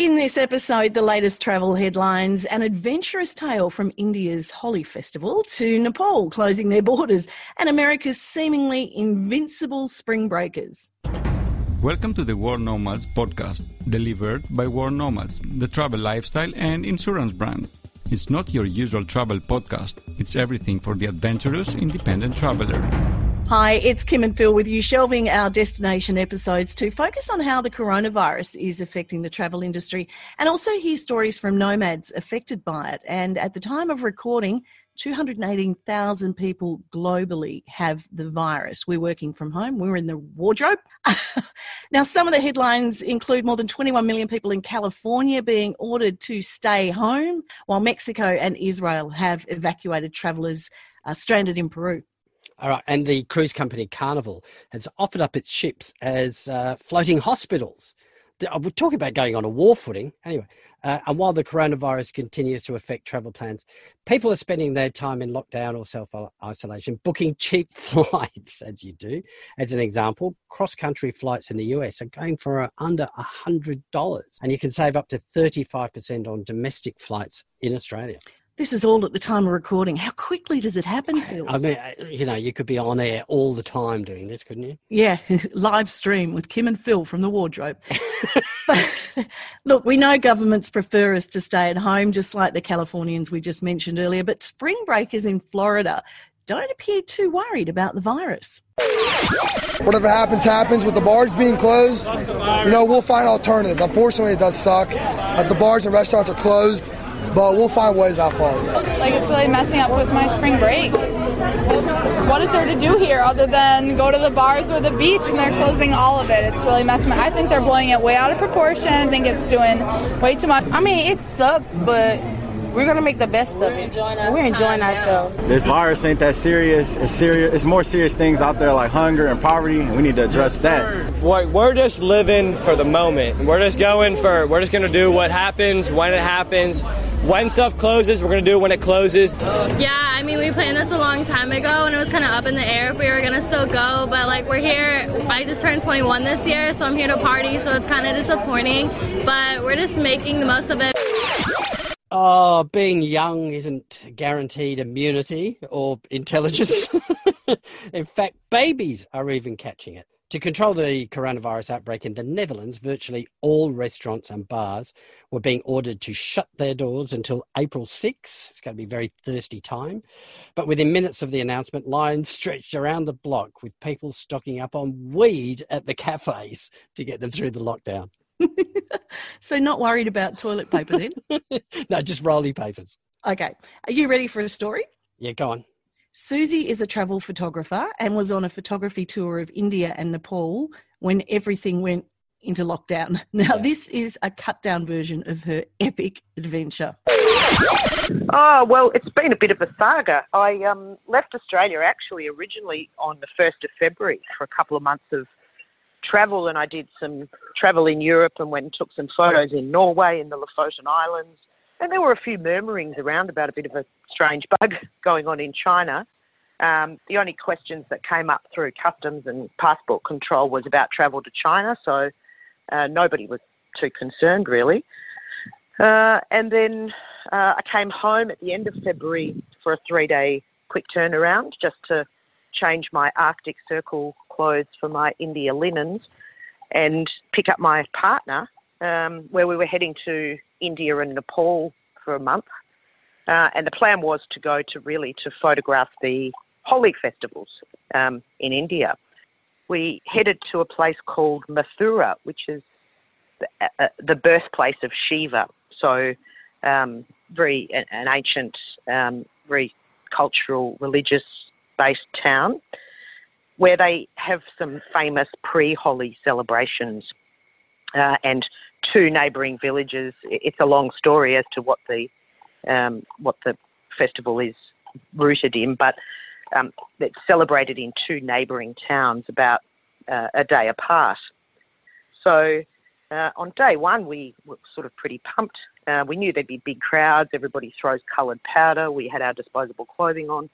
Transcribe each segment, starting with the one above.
In this episode, the latest travel headlines an adventurous tale from India's Holi Festival to Nepal closing their borders and America's seemingly invincible spring breakers. Welcome to the World Nomads podcast, delivered by World Nomads, the travel lifestyle and insurance brand. It's not your usual travel podcast, it's everything for the adventurous independent traveler. Hi, it's Kim and Phil with you, shelving our destination episodes to focus on how the coronavirus is affecting the travel industry and also hear stories from nomads affected by it. And at the time of recording, 218,000 people globally have the virus. We're working from home, we're in the wardrobe. now, some of the headlines include more than 21 million people in California being ordered to stay home, while Mexico and Israel have evacuated travellers uh, stranded in Peru. All right, and the cruise company Carnival has offered up its ships as uh, floating hospitals. Uh, we're talking about going on a war footing anyway. Uh, and while the coronavirus continues to affect travel plans, people are spending their time in lockdown or self isolation booking cheap flights, as you do. As an example, cross country flights in the US are going for under $100, and you can save up to 35% on domestic flights in Australia. This is all at the time of recording. How quickly does it happen, Phil? I mean, uh, you know, you could be on air all the time doing this, couldn't you? Yeah, live stream with Kim and Phil from the wardrobe. look, we know governments prefer us to stay at home, just like the Californians we just mentioned earlier, but spring breakers in Florida don't appear too worried about the virus. Whatever happens, happens. With the bars being closed, you know, we'll find alternatives. Unfortunately, it does suck. that the bars and restaurants are closed but we'll find ways out for it. Like it's really messing up with my spring break. What is there to do here other than go to the bars or the beach and they're closing all of it? It's really messing. I think they're blowing it way out of proportion. I think it's doing way too much. I mean, it sucks, but we're gonna make the best of it. We're enjoying ourselves. This virus ain't that serious. It's serious. It's more serious things out there like hunger and poverty, and we need to address that. Boy, we're just living for the moment. We're just going for. We're just gonna do what happens when it happens. When stuff closes, we're gonna do it when it closes. Yeah, I mean, we planned this a long time ago, and it was kind of up in the air if we were gonna still go. But like, we're here. I just turned 21 this year, so I'm here to party. So it's kind of disappointing, but we're just making the most of it. Oh, being young isn't guaranteed immunity or intelligence. in fact, babies are even catching it. To control the coronavirus outbreak in the Netherlands, virtually all restaurants and bars were being ordered to shut their doors until April 6. It's going to be a very thirsty time. But within minutes of the announcement, lines stretched around the block with people stocking up on weed at the cafes to get them through the lockdown. so not worried about toilet paper then? no, just rolly papers. Okay. Are you ready for a story? Yeah, go on. Susie is a travel photographer and was on a photography tour of India and Nepal when everything went into lockdown. Now, yeah. this is a cut down version of her epic adventure. Oh, well, it's been a bit of a saga. I um, left Australia actually originally on the 1st of February for a couple of months of travel, and I did some travel in Europe and went and took some photos in Norway, in the Lofoten Islands. And there were a few murmurings around about a bit of a strange bug going on in China. Um, the only questions that came up through customs and passport control was about travel to China, so uh, nobody was too concerned really. Uh, and then uh, I came home at the end of February for a three day quick turnaround just to change my Arctic Circle clothes for my India linens and pick up my partner, um, where we were heading to India and Nepal for a month. Uh, and the plan was to go to really to photograph the Holi festivals um, in India. We headed to a place called Mathura, which is the, uh, uh the birthplace of Shiva. So, um, very an ancient, um, very cultural, religious based town where they have some famous pre Holi celebrations uh, and two neighbouring villages. It's a long story as to what the um, what the festival is rooted in, but um, it's celebrated in two neighbouring towns about uh, a day apart. So uh, on day one, we were sort of pretty pumped. Uh, we knew there'd be big crowds. Everybody throws coloured powder. We had our disposable clothing on.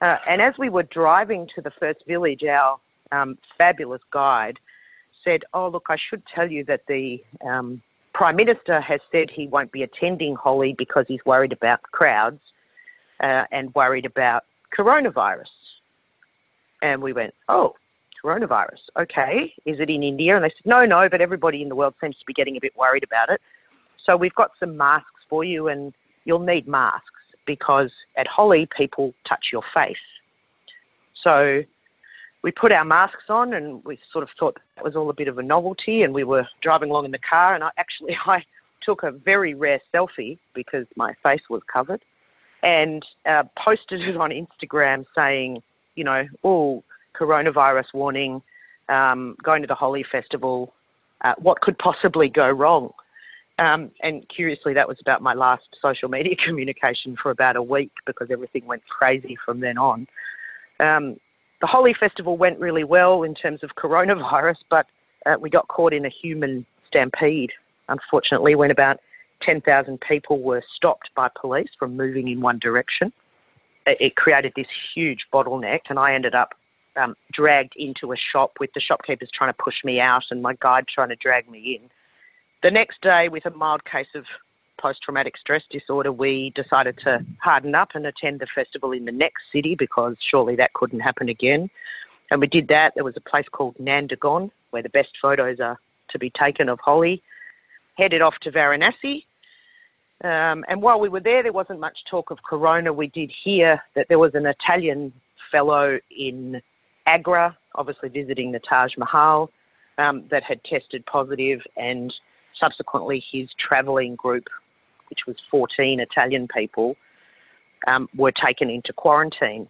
Uh, and as we were driving to the first village, our um, fabulous guide said, "Oh, look, I should tell you that the um, Prime Minister has said he won't be attending Holi because he's worried about crowds uh, and worried about coronavirus. And we went, oh, coronavirus. Okay, is it in India? And they said, no, no, but everybody in the world seems to be getting a bit worried about it. So we've got some masks for you, and you'll need masks because at Holi, people touch your face. So we put our masks on, and we sort of thought that was all a bit of a novelty. And we were driving along in the car, and I actually I took a very rare selfie because my face was covered, and uh, posted it on Instagram saying, you know, oh coronavirus warning, um, going to the Holi Festival, uh, what could possibly go wrong? Um, and curiously, that was about my last social media communication for about a week because everything went crazy from then on. Um, the Holi Festival went really well in terms of coronavirus, but uh, we got caught in a human stampede, unfortunately, when about 10,000 people were stopped by police from moving in one direction. It created this huge bottleneck, and I ended up um, dragged into a shop with the shopkeepers trying to push me out and my guide trying to drag me in. The next day, with a mild case of post traumatic stress disorder, we decided to harden up and attend the festival in the next city because surely that couldn't happen again. And we did that. There was a place called Nandgaon where the best photos are to be taken of Holi. Headed off to Varanasi. Um, and while we were there, there wasn't much talk of corona. We did hear that there was an Italian fellow in Agra, obviously visiting the Taj Mahal, um, that had tested positive, and subsequently his travelling group, which was 14 Italian people, um, were taken into quarantine.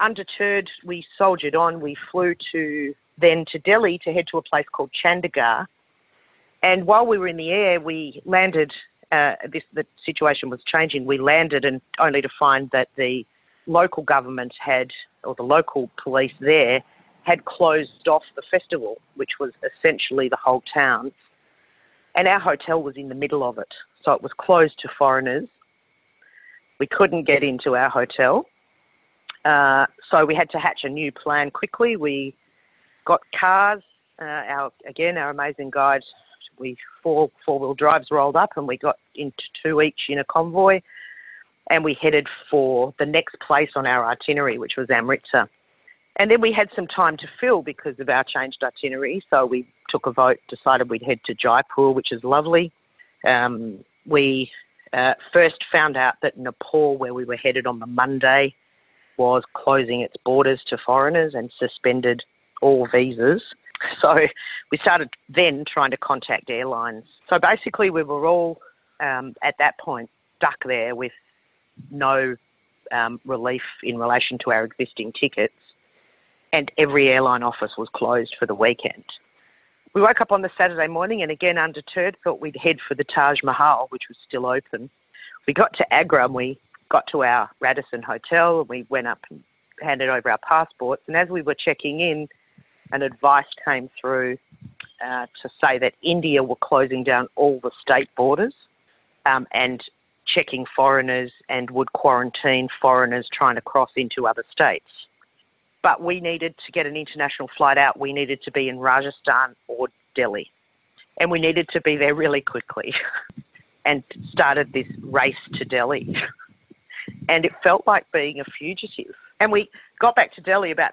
Undeterred, we soldiered on. We flew to then to Delhi to head to a place called Chandigarh. And while we were in the air, we landed. Uh, this the situation was changing. We landed, and only to find that the local government had, or the local police there, had closed off the festival, which was essentially the whole town. And our hotel was in the middle of it. So it was closed to foreigners. We couldn't get into our hotel. Uh, so we had to hatch a new plan quickly. We got cars. Uh, our again, our amazing guide. We four four wheel drives rolled up, and we got into two each in a convoy and we headed for the next place on our itinerary, which was Amritsar. And then we had some time to fill because of our changed itinerary. So we took a vote, decided we'd head to Jaipur, which is lovely. Um, we uh, first found out that Nepal, where we were headed on the Monday, was closing its borders to foreigners and suspended all visas. So we started then trying to contact airlines. So basically, we were all um, at that point stuck there with no um, relief in relation to our existing tickets, and every airline office was closed for the weekend. We woke up on the Saturday morning and again, undeterred, thought we'd head for the Taj Mahal, which was still open. We got to Agra and we got to our Radisson Hotel and we went up and handed over our passports. And as we were checking in, an advice came through uh, to say that India were closing down all the state borders um, and checking foreigners and would quarantine foreigners trying to cross into other states. But we needed to get an international flight out, we needed to be in Rajasthan or Delhi. And we needed to be there really quickly and started this race to Delhi. and it felt like being a fugitive. And we got back to Delhi about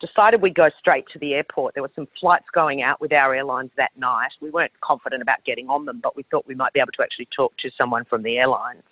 decided we'd go straight to the airport. There were some flights going out with our airlines that night. We weren't confident about getting on them, but we thought we might be able to actually talk to someone from the airline.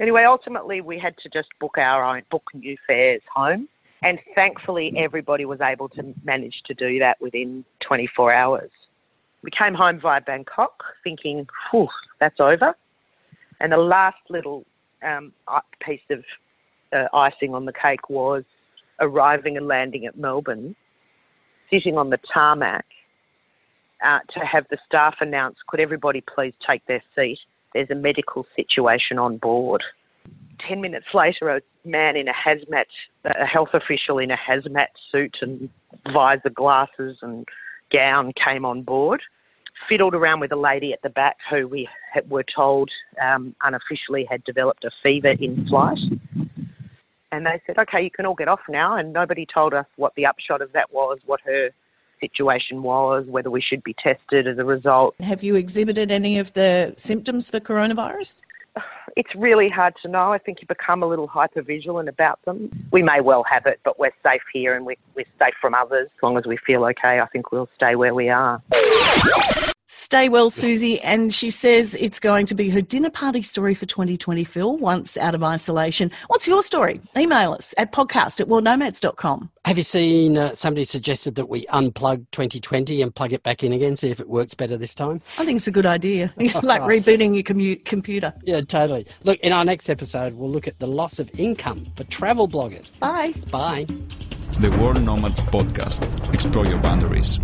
Anyway, ultimately, we had to just book our own, book new fares home. And thankfully, everybody was able to manage to do that within 24 hours. We came home via Bangkok thinking, whew, that's over. And the last little um, piece of uh, icing on the cake was arriving and landing at Melbourne, sitting on the tarmac, uh, to have the staff announce, could everybody please take their seat? There's a medical situation on board. Ten minutes later, man in a hazmat, a health official in a hazmat suit and visor glasses and gown came on board, fiddled around with a lady at the back who we were told um, unofficially had developed a fever in flight and they said, okay, you can all get off now. And nobody told us what the upshot of that was, what her situation was, whether we should be tested as a result. Have you exhibited any of the symptoms for coronavirus? It's really hard to know. I think you become a little hyper vigilant about them. We may well have it, but we're safe here and we're, we're safe from others. As long as we feel okay, I think we'll stay where we are. Stay well, Susie. And she says it's going to be her dinner party story for 2020, Phil, once out of isolation. What's your story? Email us at podcast at worldnomads.com. Have you seen uh, somebody suggested that we unplug 2020 and plug it back in again, see if it works better this time? I think it's a good idea. like rebooting your commu- computer. Yeah, totally. Look, in our next episode, we'll look at the loss of income for travel bloggers. Bye. Bye. The World Nomads Podcast. Explore your boundaries.